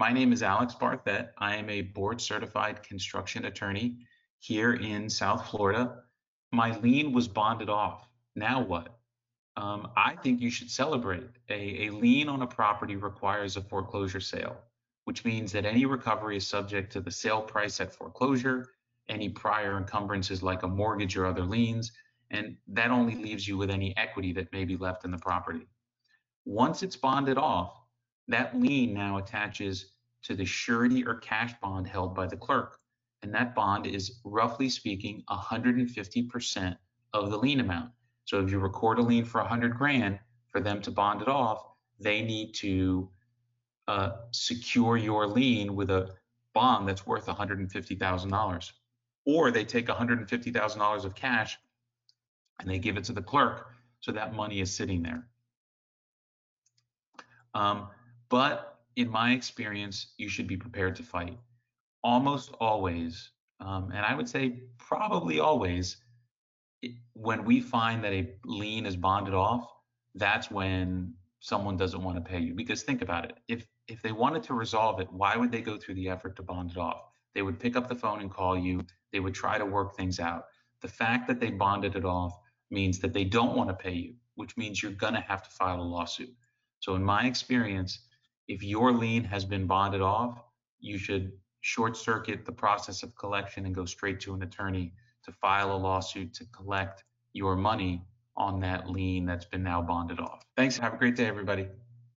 My name is Alex Barthet. I am a board certified construction attorney here in South Florida. My lien was bonded off. Now what? Um, I think you should celebrate. A, a lien on a property requires a foreclosure sale, which means that any recovery is subject to the sale price at foreclosure, any prior encumbrances like a mortgage or other liens, and that only leaves you with any equity that may be left in the property. Once it's bonded off, that lien now attaches to the surety or cash bond held by the clerk. And that bond is roughly speaking 150% of the lien amount. So if you record a lien for 100 grand for them to bond it off, they need to uh, secure your lien with a bond that's worth $150,000. Or they take $150,000 of cash and they give it to the clerk. So that money is sitting there. Um, but in my experience, you should be prepared to fight. Almost always, um, and I would say probably always, it, when we find that a lien is bonded off, that's when someone doesn't want to pay you. Because think about it: if if they wanted to resolve it, why would they go through the effort to bond it off? They would pick up the phone and call you. They would try to work things out. The fact that they bonded it off means that they don't want to pay you, which means you're going to have to file a lawsuit. So, in my experience, if your lien has been bonded off, you should short circuit the process of collection and go straight to an attorney to file a lawsuit to collect your money on that lien that's been now bonded off. Thanks. Have a great day, everybody.